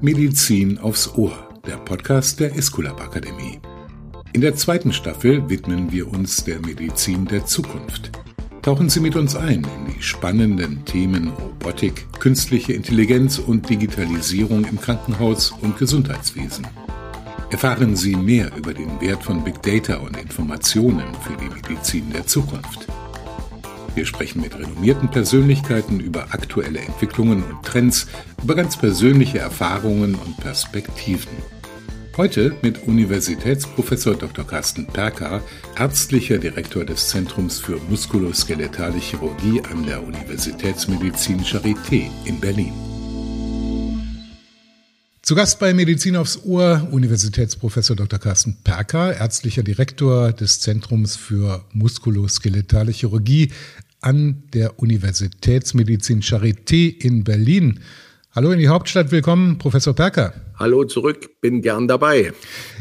Medizin aufs Ohr, der Podcast der Esculap Akademie. In der zweiten Staffel widmen wir uns der Medizin der Zukunft. Tauchen Sie mit uns ein in die spannenden Themen Robotik, künstliche Intelligenz und Digitalisierung im Krankenhaus und Gesundheitswesen. Erfahren Sie mehr über den Wert von Big Data und Informationen für die Medizin der Zukunft. Wir sprechen mit renommierten Persönlichkeiten über aktuelle Entwicklungen und Trends, über ganz persönliche Erfahrungen und Perspektiven. Heute mit Universitätsprofessor Dr. Carsten Perker, ärztlicher Direktor des Zentrums für muskuloskeletale Chirurgie an der Universitätsmedizin Charité in Berlin. Zu Gast bei Medizin aufs Ohr Universitätsprofessor Dr. Carsten Perker, ärztlicher Direktor des Zentrums für muskuloskeletale Chirurgie an der Universitätsmedizin Charité in Berlin. Hallo in die Hauptstadt, willkommen, Professor Perker. Hallo zurück, bin gern dabei.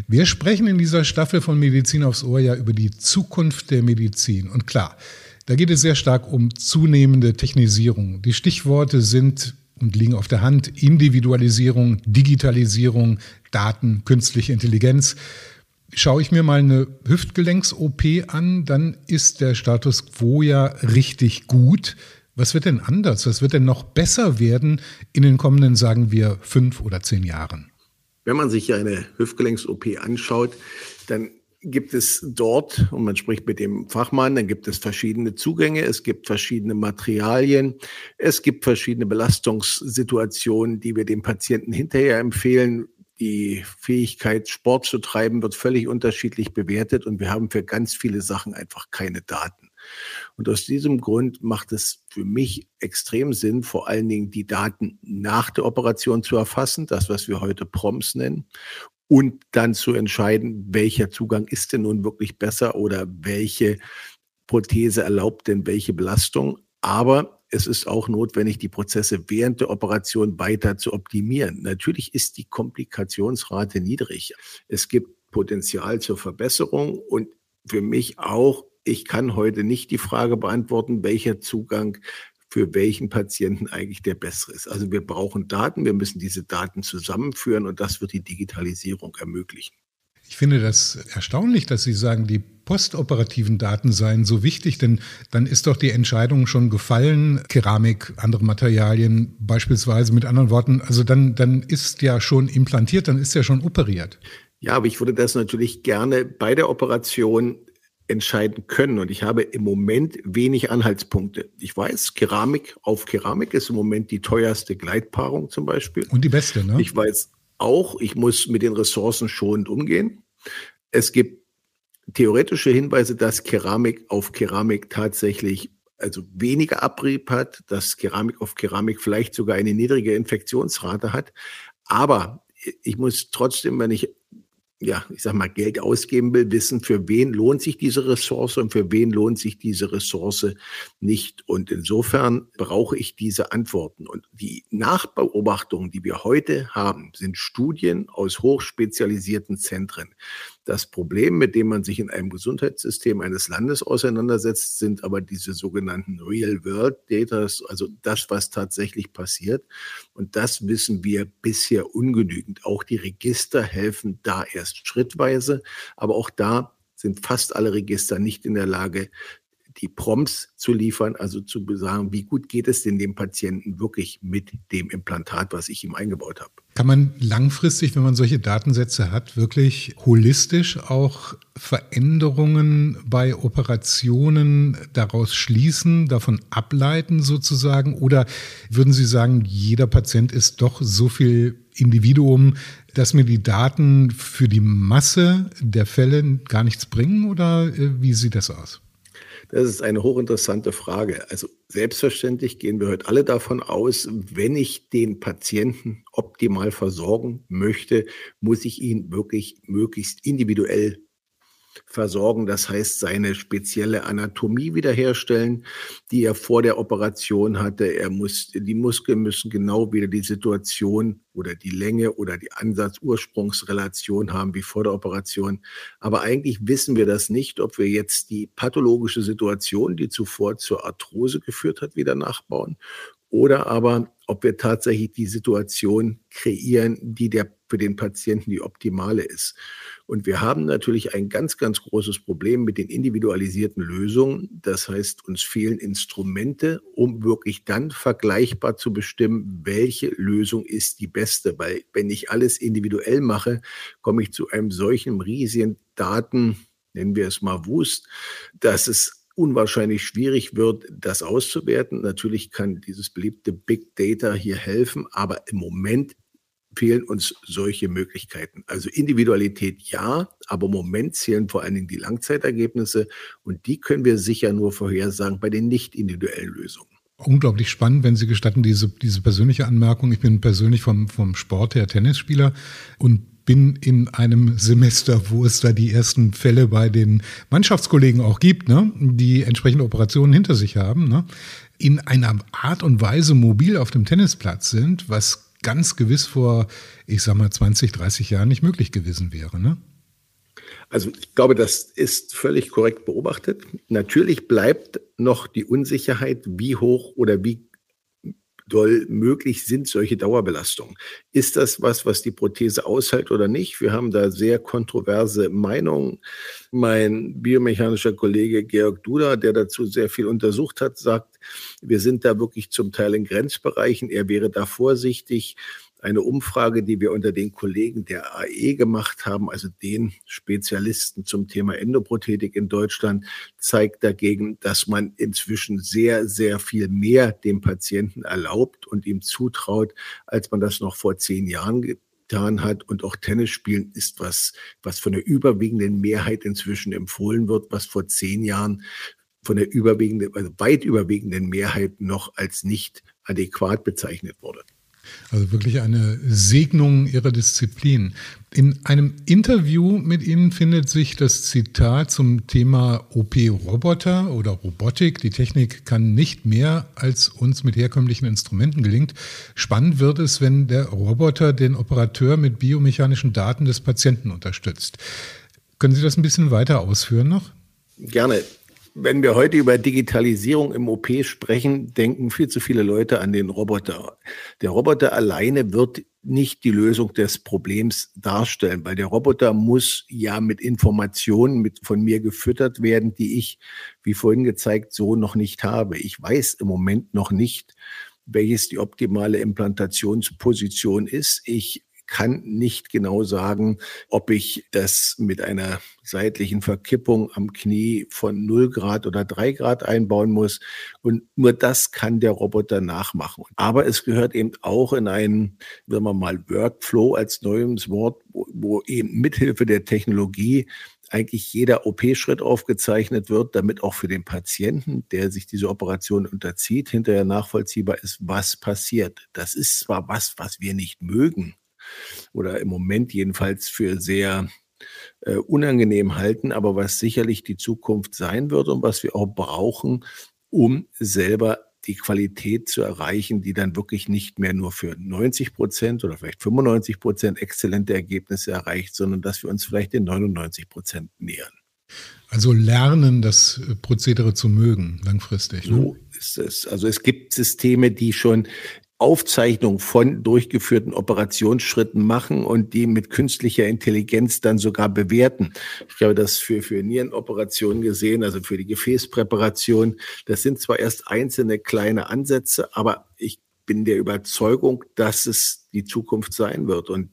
Wir sprechen in dieser Staffel von Medizin aufs Ohr ja über die Zukunft der Medizin. Und klar, da geht es sehr stark um zunehmende Technisierung. Die Stichworte sind und liegen auf der Hand Individualisierung, Digitalisierung, Daten, künstliche Intelligenz. Schaue ich mir mal eine Hüftgelenks-OP an, dann ist der Status quo ja richtig gut. Was wird denn anders? Was wird denn noch besser werden in den kommenden, sagen wir, fünf oder zehn Jahren? Wenn man sich eine Hüftgelenks-OP anschaut, dann gibt es dort, und man spricht mit dem Fachmann, dann gibt es verschiedene Zugänge, es gibt verschiedene Materialien, es gibt verschiedene Belastungssituationen, die wir dem Patienten hinterher empfehlen, die Fähigkeit, Sport zu treiben, wird völlig unterschiedlich bewertet und wir haben für ganz viele Sachen einfach keine Daten. Und aus diesem Grund macht es für mich extrem Sinn, vor allen Dingen die Daten nach der Operation zu erfassen, das, was wir heute PROMS nennen, und dann zu entscheiden, welcher Zugang ist denn nun wirklich besser oder welche Prothese erlaubt denn welche Belastung. Aber es ist auch notwendig, die Prozesse während der Operation weiter zu optimieren. Natürlich ist die Komplikationsrate niedrig. Es gibt Potenzial zur Verbesserung und für mich auch, ich kann heute nicht die Frage beantworten, welcher Zugang für welchen Patienten eigentlich der bessere ist. Also wir brauchen Daten, wir müssen diese Daten zusammenführen und das wird die Digitalisierung ermöglichen. Ich finde das erstaunlich, dass Sie sagen, die postoperativen Daten seien so wichtig, denn dann ist doch die Entscheidung schon gefallen, Keramik, andere Materialien beispielsweise mit anderen Worten, also dann, dann ist ja schon implantiert, dann ist ja schon operiert. Ja, aber ich würde das natürlich gerne bei der Operation entscheiden können. Und ich habe im Moment wenig Anhaltspunkte. Ich weiß, Keramik auf Keramik ist im Moment die teuerste Gleitpaarung zum Beispiel. Und die beste, ne? Ich weiß auch, ich muss mit den Ressourcen schonend umgehen. Es gibt theoretische Hinweise, dass Keramik auf Keramik tatsächlich also weniger Abrieb hat, dass Keramik auf Keramik vielleicht sogar eine niedrige Infektionsrate hat. Aber ich muss trotzdem, wenn ich ja, ich sag mal, Geld ausgeben will, wissen, für wen lohnt sich diese Ressource und für wen lohnt sich diese Ressource nicht. Und insofern brauche ich diese Antworten. Und die Nachbeobachtungen, die wir heute haben, sind Studien aus hochspezialisierten Zentren. Das Problem, mit dem man sich in einem Gesundheitssystem eines Landes auseinandersetzt, sind aber diese sogenannten Real-World-Data, also das, was tatsächlich passiert. Und das wissen wir bisher ungenügend. Auch die Register helfen da erst schrittweise, aber auch da sind fast alle Register nicht in der Lage, die Prompts zu liefern, also zu sagen, wie gut geht es denn dem Patienten wirklich mit dem Implantat, was ich ihm eingebaut habe. Kann man langfristig, wenn man solche Datensätze hat, wirklich holistisch auch Veränderungen bei Operationen daraus schließen, davon ableiten sozusagen? Oder würden Sie sagen, jeder Patient ist doch so viel Individuum, dass mir die Daten für die Masse der Fälle gar nichts bringen? Oder äh, wie sieht das aus? Das ist eine hochinteressante Frage. Also selbstverständlich gehen wir heute alle davon aus, wenn ich den Patienten optimal versorgen möchte, muss ich ihn wirklich möglichst individuell versorgen. Das heißt, seine spezielle Anatomie wiederherstellen, die er vor der Operation hatte. Er muss, die Muskeln müssen genau wieder die Situation oder die Länge oder die Ansatz-Ursprungsrelation haben wie vor der Operation. Aber eigentlich wissen wir das nicht, ob wir jetzt die pathologische Situation, die zuvor zur Arthrose geführt hat, wieder nachbauen oder aber ob wir tatsächlich die Situation kreieren, die der für den Patienten die optimale ist. Und wir haben natürlich ein ganz, ganz großes Problem mit den individualisierten Lösungen. Das heißt, uns fehlen Instrumente, um wirklich dann vergleichbar zu bestimmen, welche Lösung ist die beste. Weil wenn ich alles individuell mache, komme ich zu einem solchen riesigen Daten, nennen wir es mal Wust, dass es unwahrscheinlich schwierig wird, das auszuwerten. Natürlich kann dieses beliebte Big Data hier helfen, aber im Moment fehlen uns solche Möglichkeiten. Also Individualität ja, aber im Moment zählen vor allen Dingen die Langzeitergebnisse und die können wir sicher nur vorhersagen bei den nicht individuellen Lösungen. Unglaublich spannend, wenn Sie gestatten, diese, diese persönliche Anmerkung. Ich bin persönlich vom, vom Sport her Tennisspieler und bin in einem Semester, wo es da die ersten Fälle bei den Mannschaftskollegen auch gibt, ne, die entsprechende Operationen hinter sich haben, ne, in einer Art und Weise mobil auf dem Tennisplatz sind, was ganz gewiss vor, ich sag mal, 20, 30 Jahren nicht möglich gewesen wäre. Ne? Also ich glaube, das ist völlig korrekt beobachtet. Natürlich bleibt noch die Unsicherheit, wie hoch oder wie doll möglich sind solche Dauerbelastungen. Ist das was, was die Prothese aushält oder nicht? Wir haben da sehr kontroverse Meinungen. Mein biomechanischer Kollege Georg Duda, der dazu sehr viel untersucht hat, sagt, wir sind da wirklich zum Teil in Grenzbereichen. Er wäre da vorsichtig. Eine Umfrage, die wir unter den Kollegen der AE gemacht haben, also den Spezialisten zum Thema Endoprothetik in Deutschland, zeigt dagegen, dass man inzwischen sehr, sehr viel mehr dem Patienten erlaubt und ihm zutraut, als man das noch vor zehn Jahren getan hat. Und auch Tennis spielen ist was, was von der überwiegenden Mehrheit inzwischen empfohlen wird, was vor zehn Jahren von der überwiegenden, also weit überwiegenden Mehrheit noch als nicht adäquat bezeichnet wurde. Also wirklich eine Segnung ihrer Disziplin. In einem Interview mit Ihnen findet sich das Zitat zum Thema OP-Roboter oder Robotik. Die Technik kann nicht mehr, als uns mit herkömmlichen Instrumenten gelingt. Spannend wird es, wenn der Roboter den Operateur mit biomechanischen Daten des Patienten unterstützt. Können Sie das ein bisschen weiter ausführen noch? Gerne. Wenn wir heute über Digitalisierung im OP sprechen, denken viel zu viele Leute an den Roboter. Der Roboter alleine wird nicht die Lösung des Problems darstellen, weil der Roboter muss ja mit Informationen mit von mir gefüttert werden, die ich, wie vorhin gezeigt, so noch nicht habe. Ich weiß im Moment noch nicht, welches die optimale Implantationsposition ist. Ich kann nicht genau sagen, ob ich das mit einer seitlichen Verkippung am Knie von 0 Grad oder 3 Grad einbauen muss. Und nur das kann der Roboter nachmachen. Aber es gehört eben auch in einen, wenn man mal Workflow als neues Wort, wo, wo eben mithilfe der Technologie eigentlich jeder OP-Schritt aufgezeichnet wird, damit auch für den Patienten, der sich diese Operation unterzieht, hinterher nachvollziehbar ist, was passiert. Das ist zwar was, was wir nicht mögen, oder im Moment jedenfalls für sehr äh, unangenehm halten, aber was sicherlich die Zukunft sein wird und was wir auch brauchen, um selber die Qualität zu erreichen, die dann wirklich nicht mehr nur für 90 Prozent oder vielleicht 95 Prozent exzellente Ergebnisse erreicht, sondern dass wir uns vielleicht den 99 Prozent nähern. Also lernen, das Prozedere zu mögen, langfristig. Ne? So ist es. Also es gibt Systeme, die schon Aufzeichnung von durchgeführten Operationsschritten machen und die mit künstlicher Intelligenz dann sogar bewerten. Ich habe das für, für Nierenoperationen gesehen, also für die Gefäßpräparation. Das sind zwar erst einzelne kleine Ansätze, aber ich bin der Überzeugung, dass es die Zukunft sein wird. Und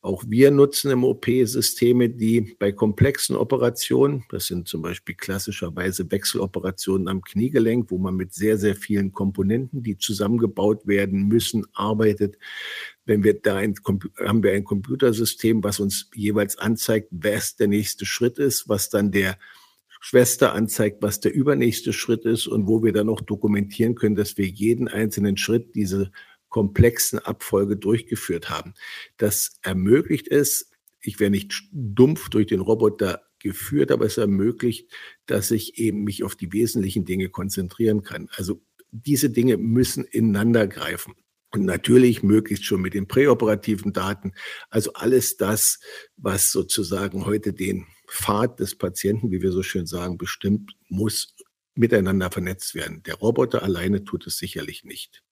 auch wir nutzen im OP Systeme, die bei komplexen Operationen, das sind zum Beispiel klassischerweise Wechseloperationen am Kniegelenk, wo man mit sehr, sehr vielen Komponenten, die zusammengebaut werden müssen, arbeitet. Wenn wir da ein, haben wir ein Computersystem, was uns jeweils anzeigt, was der nächste Schritt ist, was dann der Schwester anzeigt, was der übernächste Schritt ist und wo wir dann noch dokumentieren können, dass wir jeden einzelnen Schritt diese komplexen Abfolge durchgeführt haben. Das ermöglicht es, ich werde nicht dumpf durch den Roboter geführt, aber es ermöglicht, dass ich eben mich auf die wesentlichen Dinge konzentrieren kann. Also diese Dinge müssen ineinander greifen. Und natürlich möglichst schon mit den präoperativen Daten. Also alles das, was sozusagen heute den Pfad des Patienten, wie wir so schön sagen, bestimmt, muss miteinander vernetzt werden. Der Roboter alleine tut es sicherlich nicht.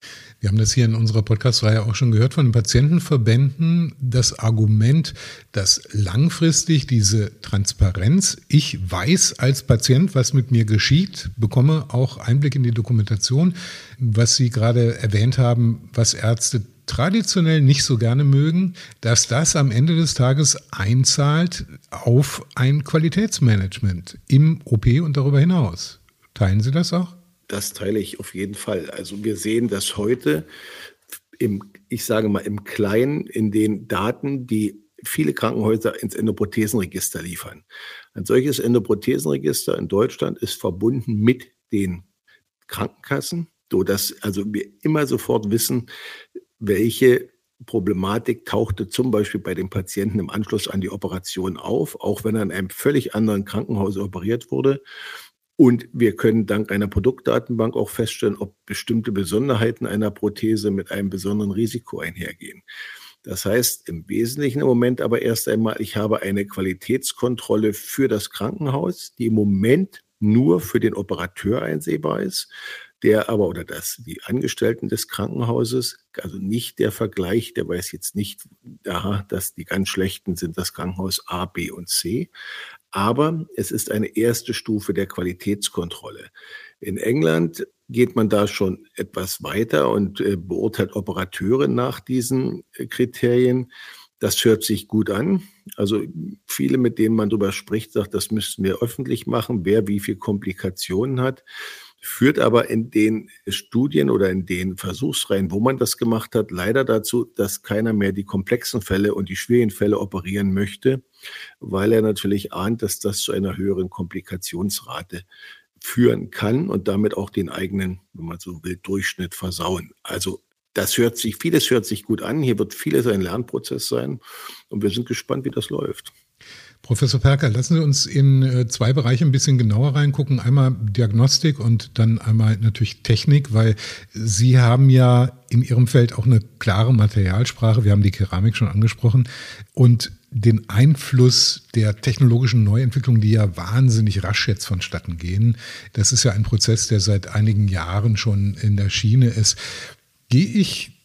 Wir haben das hier in unserer Podcast-Reihe auch schon gehört von den Patientenverbänden. Das Argument, dass langfristig diese Transparenz, ich weiß als Patient, was mit mir geschieht, bekomme auch Einblick in die Dokumentation, was Sie gerade erwähnt haben, was Ärzte traditionell nicht so gerne mögen, dass das am Ende des Tages einzahlt auf ein Qualitätsmanagement im OP und darüber hinaus. Teilen Sie das auch? Das teile ich auf jeden Fall. Also wir sehen das heute im, ich sage mal, im Kleinen in den Daten, die viele Krankenhäuser ins Endoprothesenregister liefern. Ein solches Endoprothesenregister in Deutschland ist verbunden mit den Krankenkassen, so dass also wir immer sofort wissen, welche Problematik tauchte zum Beispiel bei dem Patienten im Anschluss an die Operation auf, auch wenn er in einem völlig anderen Krankenhaus operiert wurde. Und wir können dank einer Produktdatenbank auch feststellen, ob bestimmte Besonderheiten einer Prothese mit einem besonderen Risiko einhergehen. Das heißt im Wesentlichen im Moment aber erst einmal, ich habe eine Qualitätskontrolle für das Krankenhaus, die im Moment nur für den Operateur einsehbar ist der aber oder das, die Angestellten des Krankenhauses, also nicht der Vergleich, der weiß jetzt nicht, aha, dass die ganz schlechten sind das Krankenhaus A, B und C. Aber es ist eine erste Stufe der Qualitätskontrolle. In England geht man da schon etwas weiter und äh, beurteilt Operateure nach diesen äh, Kriterien. Das hört sich gut an. Also viele, mit denen man darüber spricht, sagt, das müssten wir öffentlich machen, wer wie viele Komplikationen hat führt aber in den Studien oder in den Versuchsreihen, wo man das gemacht hat, leider dazu, dass keiner mehr die komplexen Fälle und die schwierigen Fälle operieren möchte, weil er natürlich ahnt, dass das zu einer höheren Komplikationsrate führen kann und damit auch den eigenen, wenn man so will, Durchschnitt versauen. Also das hört sich, vieles hört sich gut an. Hier wird vieles ein Lernprozess sein und wir sind gespannt, wie das läuft. Professor Perker, lassen Sie uns in äh, zwei Bereiche ein bisschen genauer reingucken. Einmal Diagnostik und dann einmal natürlich Technik, weil Sie haben ja in Ihrem Feld auch eine klare Materialsprache. Wir haben die Keramik schon angesprochen und den Einfluss der technologischen Neuentwicklungen, die ja wahnsinnig rasch jetzt vonstatten gehen. Das ist ja ein Prozess, der seit einigen Jahren schon in der Schiene ist. Gehe ich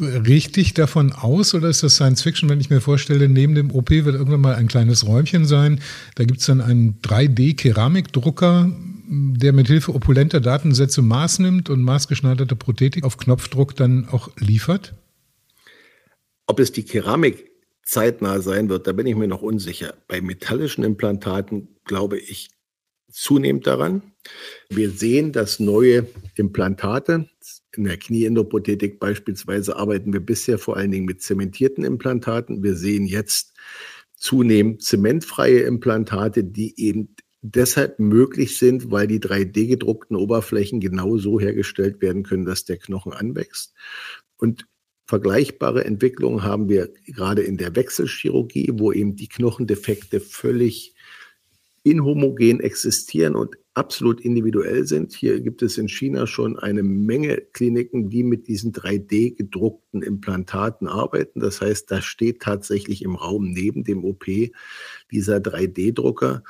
richtig davon aus oder ist das Science Fiction, wenn ich mir vorstelle, neben dem OP wird irgendwann mal ein kleines Räumchen sein. Da gibt es dann einen 3D-Keramikdrucker, der mit Hilfe opulenter Datensätze Maß nimmt und maßgeschneiderte Prothetik auf Knopfdruck dann auch liefert? Ob es die Keramik zeitnah sein wird, da bin ich mir noch unsicher. Bei metallischen Implantaten glaube ich zunehmend daran. Wir sehen, dass neue Implantate, in der Knieendoprothetik beispielsweise arbeiten wir bisher vor allen Dingen mit zementierten Implantaten. Wir sehen jetzt zunehmend zementfreie Implantate, die eben deshalb möglich sind, weil die 3D-gedruckten Oberflächen genau so hergestellt werden können, dass der Knochen anwächst. Und vergleichbare Entwicklungen haben wir gerade in der Wechselchirurgie, wo eben die Knochendefekte völlig inhomogen existieren und absolut individuell sind. Hier gibt es in China schon eine Menge Kliniken, die mit diesen 3D gedruckten Implantaten arbeiten. Das heißt, da steht tatsächlich im Raum neben dem OP dieser 3D-Drucker.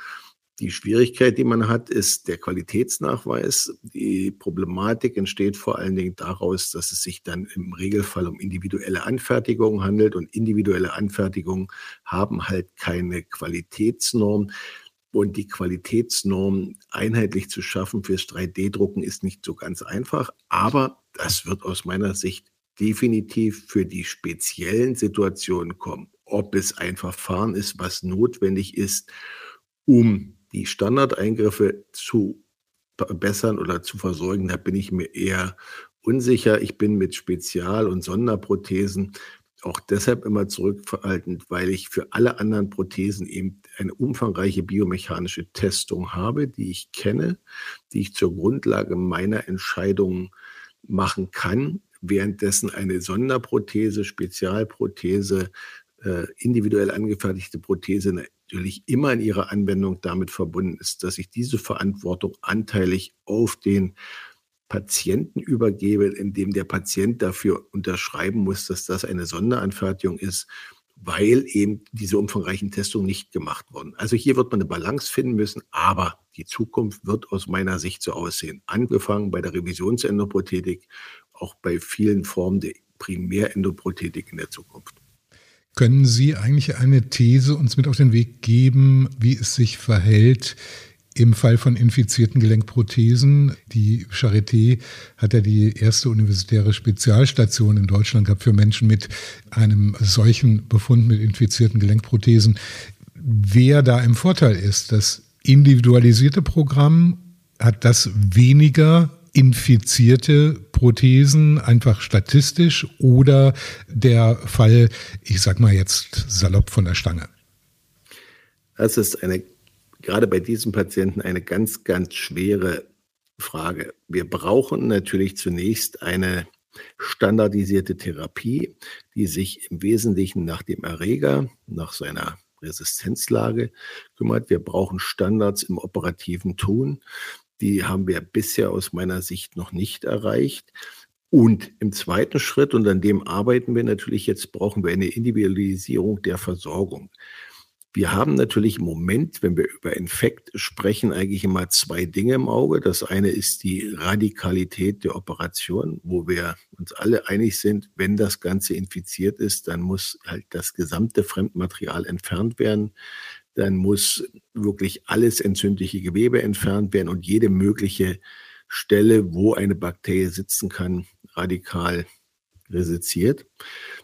Die Schwierigkeit, die man hat, ist der Qualitätsnachweis. Die Problematik entsteht vor allen Dingen daraus, dass es sich dann im Regelfall um individuelle Anfertigungen handelt und individuelle Anfertigungen haben halt keine Qualitätsnorm. Und die Qualitätsnorm einheitlich zu schaffen fürs 3D-Drucken ist nicht so ganz einfach, aber das wird aus meiner Sicht definitiv für die speziellen Situationen kommen. Ob es ein Verfahren ist, was notwendig ist, um die Standardeingriffe zu verbessern oder zu versorgen, da bin ich mir eher unsicher. Ich bin mit Spezial- und Sonderprothesen auch deshalb immer zurückhaltend, weil ich für alle anderen Prothesen eben eine umfangreiche biomechanische Testung habe, die ich kenne, die ich zur Grundlage meiner Entscheidungen machen kann, währenddessen eine Sonderprothese, Spezialprothese, äh, individuell angefertigte Prothese natürlich immer in ihrer Anwendung damit verbunden ist, dass ich diese Verantwortung anteilig auf den Patienten übergebe, indem der Patient dafür unterschreiben muss, dass das eine Sonderanfertigung ist, weil eben diese umfangreichen Testungen nicht gemacht wurden. Also hier wird man eine Balance finden müssen, aber die Zukunft wird aus meiner Sicht so aussehen. Angefangen bei der Revisionsendoprothetik, auch bei vielen Formen der Primärendoprothetik in der Zukunft. Können Sie eigentlich eine These uns mit auf den Weg geben, wie es sich verhält im Fall von infizierten Gelenkprothesen? Die Charité hat ja die erste universitäre Spezialstation in Deutschland gehabt für Menschen mit einem solchen Befund mit infizierten Gelenkprothesen. Wer da im Vorteil ist, das individualisierte Programm hat das weniger infizierte Prothesen einfach statistisch oder der Fall, ich sag mal jetzt salopp von der Stange? Das ist eine, gerade bei diesen Patienten eine ganz, ganz schwere Frage. Wir brauchen natürlich zunächst eine standardisierte Therapie, die sich im Wesentlichen nach dem Erreger, nach seiner Resistenzlage kümmert. Wir brauchen Standards im operativen Tun. Die haben wir bisher aus meiner Sicht noch nicht erreicht. Und im zweiten Schritt, und an dem arbeiten wir natürlich jetzt, brauchen wir eine Individualisierung der Versorgung. Wir haben natürlich im Moment, wenn wir über Infekt sprechen, eigentlich immer zwei Dinge im Auge. Das eine ist die Radikalität der Operation, wo wir uns alle einig sind, wenn das Ganze infiziert ist, dann muss halt das gesamte Fremdmaterial entfernt werden dann muss wirklich alles entzündliche Gewebe entfernt werden und jede mögliche Stelle, wo eine Bakterie sitzen kann, radikal resiziert.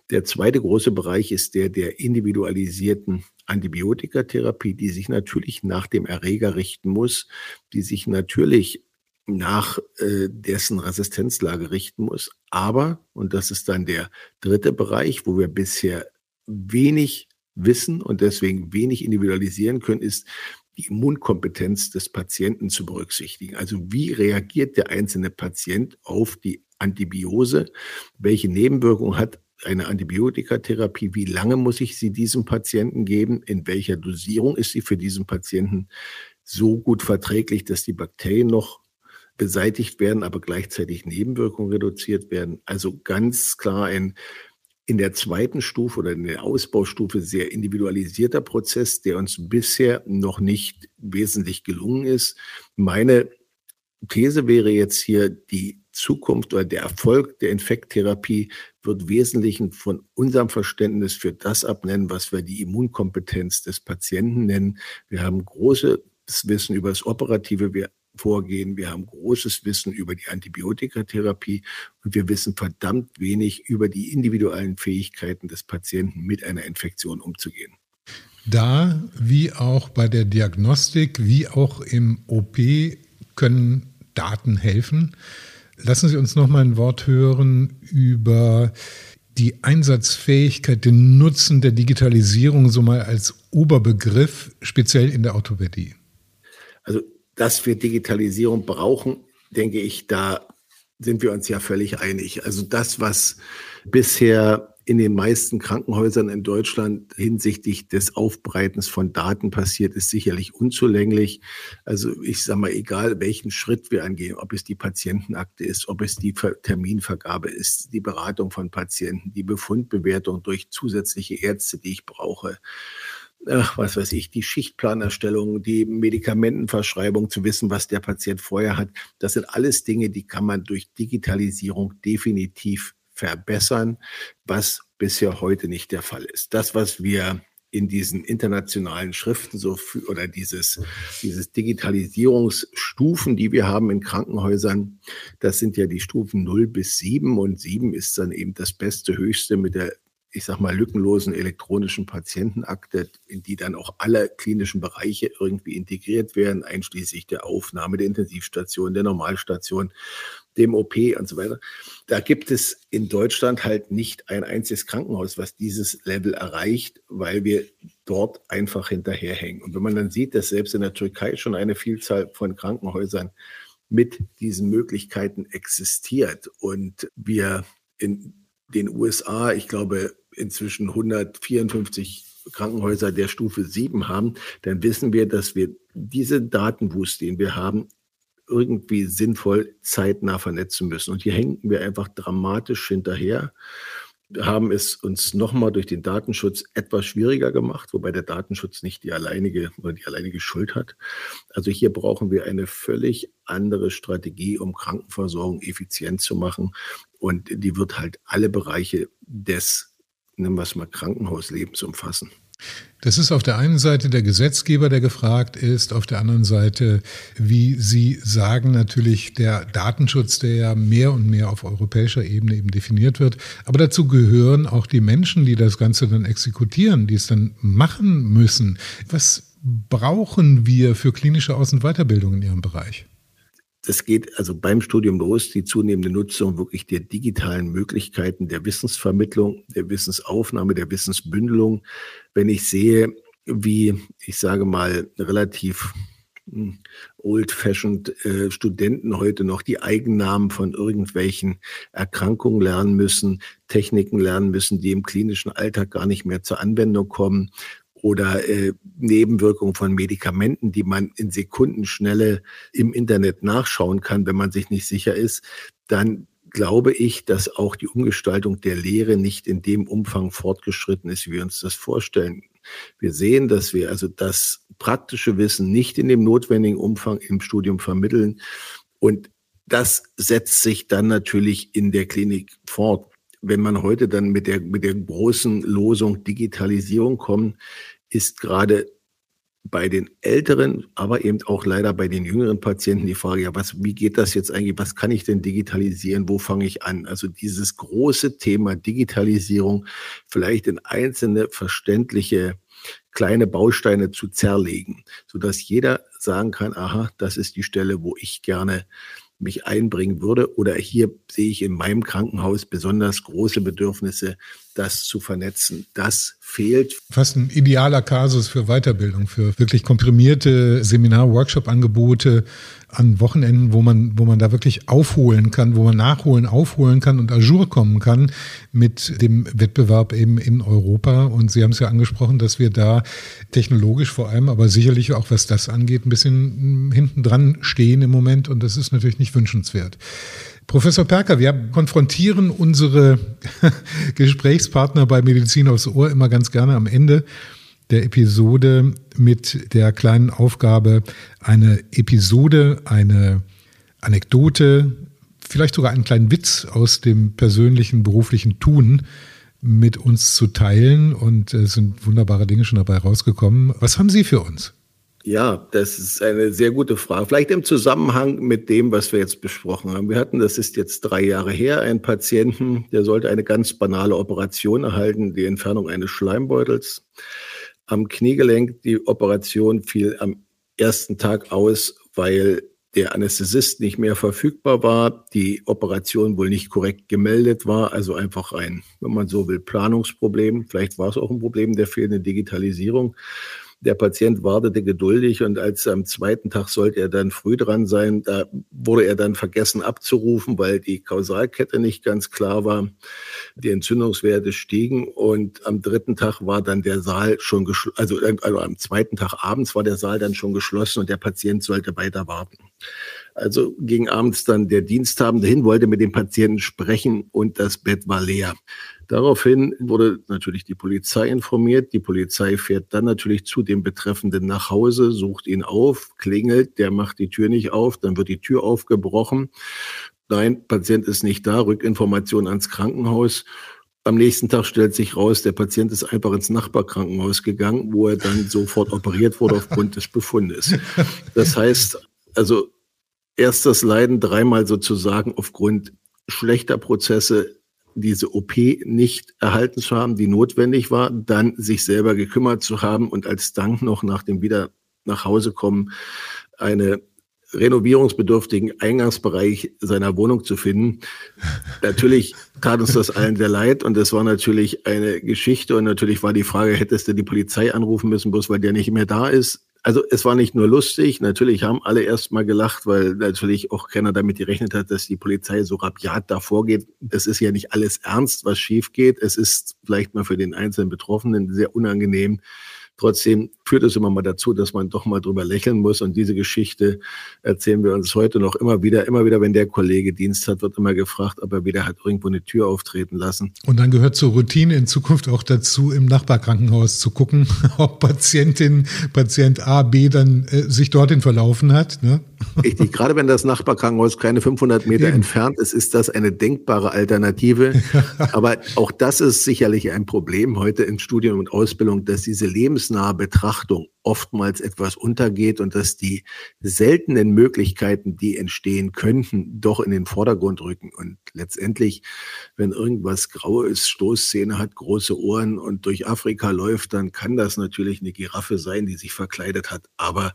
Der zweite große Bereich ist der der individualisierten Antibiotikatherapie, die sich natürlich nach dem Erreger richten muss, die sich natürlich nach äh, dessen Resistenzlage richten muss. Aber, und das ist dann der dritte Bereich, wo wir bisher wenig wissen und deswegen wenig individualisieren können, ist die Immunkompetenz des Patienten zu berücksichtigen. Also wie reagiert der einzelne Patient auf die Antibiose? Welche Nebenwirkungen hat eine Antibiotikatherapie? Wie lange muss ich sie diesem Patienten geben? In welcher Dosierung ist sie für diesen Patienten so gut verträglich, dass die Bakterien noch beseitigt werden, aber gleichzeitig Nebenwirkungen reduziert werden? Also ganz klar ein in der zweiten Stufe oder in der Ausbaustufe sehr individualisierter Prozess, der uns bisher noch nicht wesentlich gelungen ist. Meine These wäre jetzt hier, die Zukunft oder der Erfolg der Infekttherapie wird wesentlich von unserem Verständnis für das abnennen, was wir die Immunkompetenz des Patienten nennen. Wir haben großes Wissen über das Operative. Vorgehen. Wir haben großes Wissen über die Antibiotikatherapie und wir wissen verdammt wenig über die individuellen Fähigkeiten des Patienten mit einer Infektion umzugehen. Da, wie auch bei der Diagnostik, wie auch im OP, können Daten helfen. Lassen Sie uns noch mal ein Wort hören über die Einsatzfähigkeit, den Nutzen der Digitalisierung so mal als Oberbegriff, speziell in der Orthopädie. Also dass wir Digitalisierung brauchen, denke ich, da sind wir uns ja völlig einig. Also das, was bisher in den meisten Krankenhäusern in Deutschland hinsichtlich des Aufbereitens von Daten passiert, ist sicherlich unzulänglich. Also ich sage mal, egal welchen Schritt wir angehen, ob es die Patientenakte ist, ob es die Terminvergabe ist, die Beratung von Patienten, die Befundbewertung durch zusätzliche Ärzte, die ich brauche, ach, was weiß ich, die Schichtplanerstellung, die Medikamentenverschreibung, zu wissen, was der Patient vorher hat. Das sind alles Dinge, die kann man durch Digitalisierung definitiv verbessern, was bisher heute nicht der Fall ist. Das, was wir in diesen internationalen Schriften so für, oder dieses, dieses Digitalisierungsstufen, die wir haben in Krankenhäusern, das sind ja die Stufen 0 bis 7 und 7 ist dann eben das beste, höchste mit der ich sag mal, lückenlosen elektronischen Patientenakte, in die dann auch alle klinischen Bereiche irgendwie integriert werden, einschließlich der Aufnahme der Intensivstation, der Normalstation, dem OP und so weiter. Da gibt es in Deutschland halt nicht ein einziges Krankenhaus, was dieses Level erreicht, weil wir dort einfach hinterherhängen. Und wenn man dann sieht, dass selbst in der Türkei schon eine Vielzahl von Krankenhäusern mit diesen Möglichkeiten existiert und wir in den USA, ich glaube, inzwischen 154 Krankenhäuser der Stufe 7 haben, dann wissen wir, dass wir diese Datenboost, den wir haben, irgendwie sinnvoll zeitnah vernetzen müssen. Und hier hängen wir einfach dramatisch hinterher. haben es uns nochmal durch den Datenschutz etwas schwieriger gemacht, wobei der Datenschutz nicht die alleinige oder die alleinige Schuld hat. Also hier brauchen wir eine völlig andere Strategie, um Krankenversorgung effizient zu machen. Und die wird halt alle Bereiche des, nennen wir es mal, Krankenhauslebens umfassen. Das ist auf der einen Seite der Gesetzgeber, der gefragt ist, auf der anderen Seite, wie Sie sagen, natürlich der Datenschutz, der ja mehr und mehr auf europäischer Ebene eben definiert wird. Aber dazu gehören auch die Menschen, die das Ganze dann exekutieren, die es dann machen müssen. Was brauchen wir für klinische Aus- und Weiterbildung in Ihrem Bereich? Das geht also beim Studium los, die zunehmende Nutzung wirklich der digitalen Möglichkeiten der Wissensvermittlung, der Wissensaufnahme, der Wissensbündelung. Wenn ich sehe, wie, ich sage mal, relativ hm, old-fashioned äh, Studenten heute noch die Eigennamen von irgendwelchen Erkrankungen lernen müssen, Techniken lernen müssen, die im klinischen Alltag gar nicht mehr zur Anwendung kommen oder äh, Nebenwirkungen von Medikamenten, die man in Sekundenschnelle im Internet nachschauen kann, wenn man sich nicht sicher ist, dann glaube ich, dass auch die Umgestaltung der Lehre nicht in dem Umfang fortgeschritten ist, wie wir uns das vorstellen. Wir sehen, dass wir also das praktische Wissen nicht in dem notwendigen Umfang im Studium vermitteln. Und das setzt sich dann natürlich in der Klinik fort. Wenn man heute dann mit der, mit der großen Losung Digitalisierung kommt, ist gerade bei den älteren, aber eben auch leider bei den jüngeren Patienten die Frage, ja, was, wie geht das jetzt eigentlich? Was kann ich denn digitalisieren? Wo fange ich an? Also dieses große Thema Digitalisierung vielleicht in einzelne verständliche kleine Bausteine zu zerlegen, sodass jeder sagen kann, aha, das ist die Stelle, wo ich gerne mich einbringen würde. Oder hier sehe ich in meinem Krankenhaus besonders große Bedürfnisse, das zu vernetzen. Das fehlt. Fast ein idealer Kasus für Weiterbildung, für wirklich komprimierte Seminar-Workshop-Angebote an Wochenenden, wo man, wo man da wirklich aufholen kann, wo man nachholen, aufholen kann und Ajour kommen kann mit dem Wettbewerb eben in Europa. Und Sie haben es ja angesprochen, dass wir da technologisch vor allem, aber sicherlich auch was das angeht, ein bisschen hinten dran stehen im Moment. Und das ist natürlich nicht wünschenswert. Professor Perker, wir konfrontieren unsere Gesprächspartner bei Medizin aufs Ohr immer ganz gerne am Ende der Episode mit der kleinen Aufgabe, eine Episode, eine Anekdote, vielleicht sogar einen kleinen Witz aus dem persönlichen beruflichen Tun mit uns zu teilen. Und es sind wunderbare Dinge schon dabei rausgekommen. Was haben Sie für uns? Ja, das ist eine sehr gute Frage. Vielleicht im Zusammenhang mit dem, was wir jetzt besprochen haben. Wir hatten, das ist jetzt drei Jahre her, einen Patienten, der sollte eine ganz banale Operation erhalten, die Entfernung eines Schleimbeutels am Kniegelenk. Die Operation fiel am ersten Tag aus, weil der Anästhesist nicht mehr verfügbar war, die Operation wohl nicht korrekt gemeldet war, also einfach ein, wenn man so will, Planungsproblem. Vielleicht war es auch ein Problem der fehlenden Digitalisierung. Der Patient wartete geduldig und als am zweiten Tag sollte er dann früh dran sein, da wurde er dann vergessen abzurufen, weil die Kausalkette nicht ganz klar war. Die Entzündungswerte stiegen und am dritten Tag war dann der Saal schon geschlossen, also, also am zweiten Tag abends war der Saal dann schon geschlossen und der Patient sollte weiter warten. Also ging abends dann der Diensthabende hin, wollte mit dem Patienten sprechen und das Bett war leer. Daraufhin wurde natürlich die Polizei informiert. Die Polizei fährt dann natürlich zu dem Betreffenden nach Hause, sucht ihn auf, klingelt, der macht die Tür nicht auf, dann wird die Tür aufgebrochen. Nein, Patient ist nicht da, Rückinformation ans Krankenhaus. Am nächsten Tag stellt sich raus, der Patient ist einfach ins Nachbarkrankenhaus gegangen, wo er dann sofort operiert wurde aufgrund des Befundes. Das heißt, also erstes Leiden dreimal sozusagen aufgrund schlechter Prozesse diese OP nicht erhalten zu haben, die notwendig war, dann sich selber gekümmert zu haben und als Dank noch nach dem wieder nach Hause kommen eine renovierungsbedürftigen Eingangsbereich seiner Wohnung zu finden. Natürlich tat uns das allen sehr leid und es war natürlich eine Geschichte und natürlich war die Frage, hättest du die Polizei anrufen müssen, bloß weil der nicht mehr da ist? Also es war nicht nur lustig, natürlich haben alle erst mal gelacht, weil natürlich auch keiner damit gerechnet hat, dass die Polizei so rabiat davor geht. Es ist ja nicht alles ernst, was schief geht. Es ist vielleicht mal für den einzelnen Betroffenen sehr unangenehm. Trotzdem führt es immer mal dazu, dass man doch mal drüber lächeln muss. Und diese Geschichte erzählen wir uns heute noch immer wieder. Immer wieder, wenn der Kollege Dienst hat, wird immer gefragt, ob er wieder hat irgendwo eine Tür auftreten lassen. Und dann gehört zur Routine in Zukunft auch dazu, im Nachbarkrankenhaus zu gucken, ob Patientin, Patient A, B dann äh, sich dorthin verlaufen hat. Ne? Richtig, gerade wenn das Nachbarkrankenhaus keine 500 Meter Eben. entfernt ist, ist das eine denkbare Alternative. Aber auch das ist sicherlich ein Problem heute in Studium und Ausbildung, dass diese lebensnahe Betrachtung oftmals etwas untergeht und dass die seltenen Möglichkeiten, die entstehen könnten, doch in den Vordergrund rücken. Und letztendlich, wenn irgendwas grau ist, Stoßzähne hat, große Ohren und durch Afrika läuft, dann kann das natürlich eine Giraffe sein, die sich verkleidet hat. Aber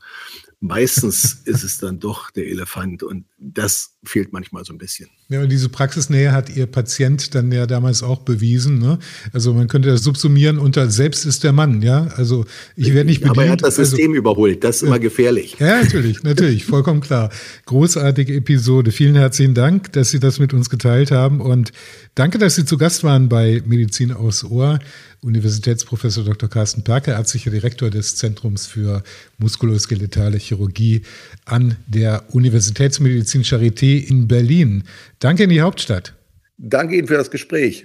meistens ist es dann doch der Elefant und das fehlt manchmal so ein bisschen. Ja, und diese Praxisnähe hat Ihr Patient dann ja damals auch bewiesen. Ne? Also man könnte das subsumieren unter selbst ist der Mann. Ja, also ich werde nicht bedient. Aber er hat das also System also, überholt. Das ist immer gefährlich. Ja, natürlich, natürlich, vollkommen klar. Großartige Episode. Vielen herzlichen Dank, dass Sie das mit uns geteilt haben und danke, dass Sie zu Gast waren bei Medizin aus Ohr. Universitätsprofessor Dr. Carsten Perker, ärztlicher Direktor des Zentrums für muskuloskeletale Chirurgie an der Universitätsmedizin Charité in Berlin. Danke in die Hauptstadt. Danke Ihnen für das Gespräch.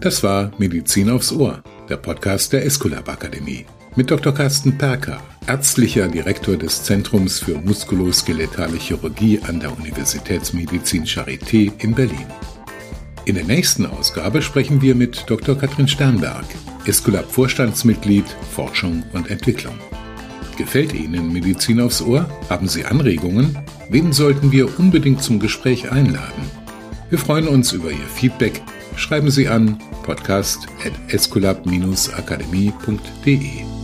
Das war Medizin aufs Ohr, der Podcast der Esculap Akademie. Mit Dr. Carsten Perker, ärztlicher Direktor des Zentrums für muskuloskeletale Chirurgie an der Universitätsmedizin Charité in Berlin. In der nächsten Ausgabe sprechen wir mit Dr. Katrin Sternberg, Esculap Vorstandsmitglied Forschung und Entwicklung. Gefällt Ihnen Medizin aufs Ohr? Haben Sie Anregungen? Wen sollten wir unbedingt zum Gespräch einladen? Wir freuen uns über Ihr Feedback. Schreiben Sie an podcast.esculap-akademie.de.